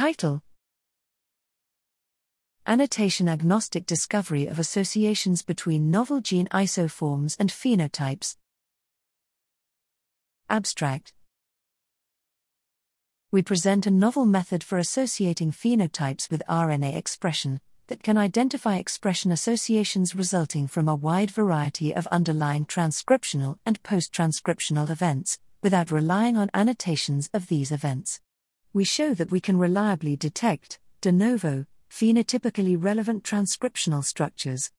Title Annotation Agnostic Discovery of Associations between Novel Gene Isoforms and Phenotypes. Abstract We present a novel method for associating phenotypes with RNA expression that can identify expression associations resulting from a wide variety of underlying transcriptional and post transcriptional events, without relying on annotations of these events. We show that we can reliably detect, de novo, phenotypically relevant transcriptional structures.